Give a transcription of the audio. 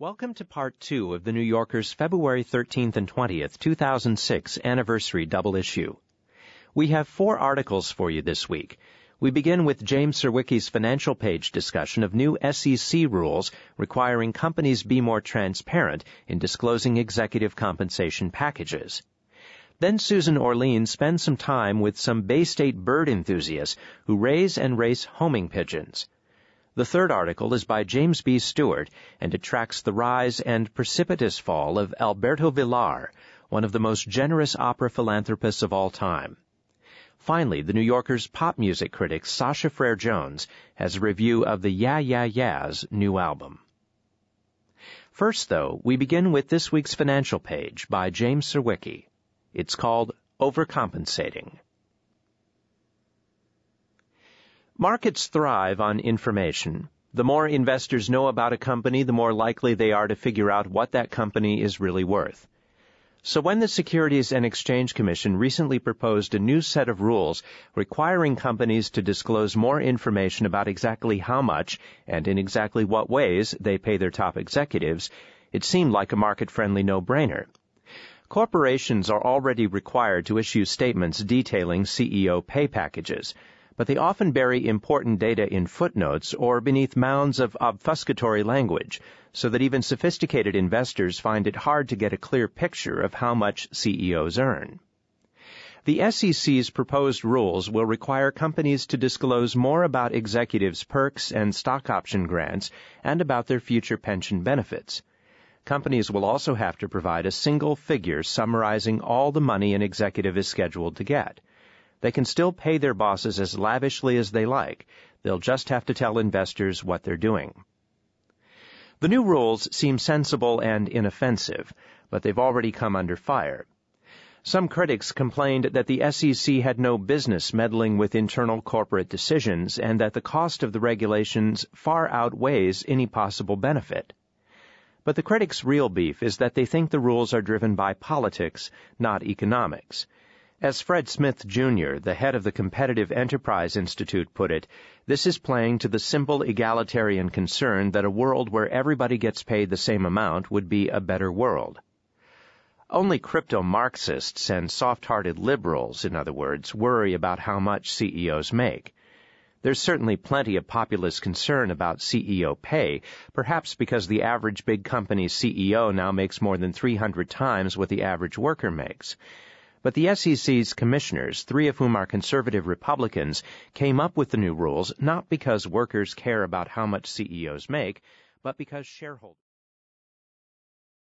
Welcome to part two of the New Yorker's February 13th and 20th, 2006 anniversary double issue. We have four articles for you this week. We begin with James Surowiecki's financial page discussion of new SEC rules requiring companies be more transparent in disclosing executive compensation packages. Then Susan Orlean spends some time with some Bay State bird enthusiasts who raise and race homing pigeons. The third article is by James B. Stewart, and it tracks the rise and precipitous fall of Alberto Vilar, one of the most generous opera philanthropists of all time. Finally, the New Yorker's pop music critic Sasha Frere Jones has a review of the Yeah Yeah Yeahs new album. First, though, we begin with this week's financial page by James Surowiecki. It's called Overcompensating. Markets thrive on information. The more investors know about a company, the more likely they are to figure out what that company is really worth. So when the Securities and Exchange Commission recently proposed a new set of rules requiring companies to disclose more information about exactly how much and in exactly what ways they pay their top executives, it seemed like a market-friendly no-brainer. Corporations are already required to issue statements detailing CEO pay packages, but they often bury important data in footnotes or beneath mounds of obfuscatory language, so that even sophisticated investors find it hard to get a clear picture of how much CEOs earn. The SEC's proposed rules will require companies to disclose more about executives' perks and stock option grants and about their future pension benefits. Companies will also have to provide a single figure summarizing all the money an executive is scheduled to get. They can still pay their bosses as lavishly as they like. They'll just have to tell investors what they're doing. The new rules seem sensible and inoffensive, but they've already come under fire. Some critics complained that the SEC had no business meddling with internal corporate decisions and that the cost of the regulations far outweighs any possible benefit. But the critics' real beef is that they think the rules are driven by politics, not economics. As Fred Smith, Jr., the head of the Competitive Enterprise Institute, put it, this is playing to the simple egalitarian concern that a world where everybody gets paid the same amount would be a better world. Only crypto Marxists and soft-hearted liberals, in other words, worry about how much CEOs make. There's certainly plenty of populist concern about CEO pay, perhaps because the average big company's CEO now makes more than 300 times what the average worker makes. But the SEC's commissioners, three of whom are conservative Republicans, came up with the new rules not because workers care about how much CEOs make, but because shareholders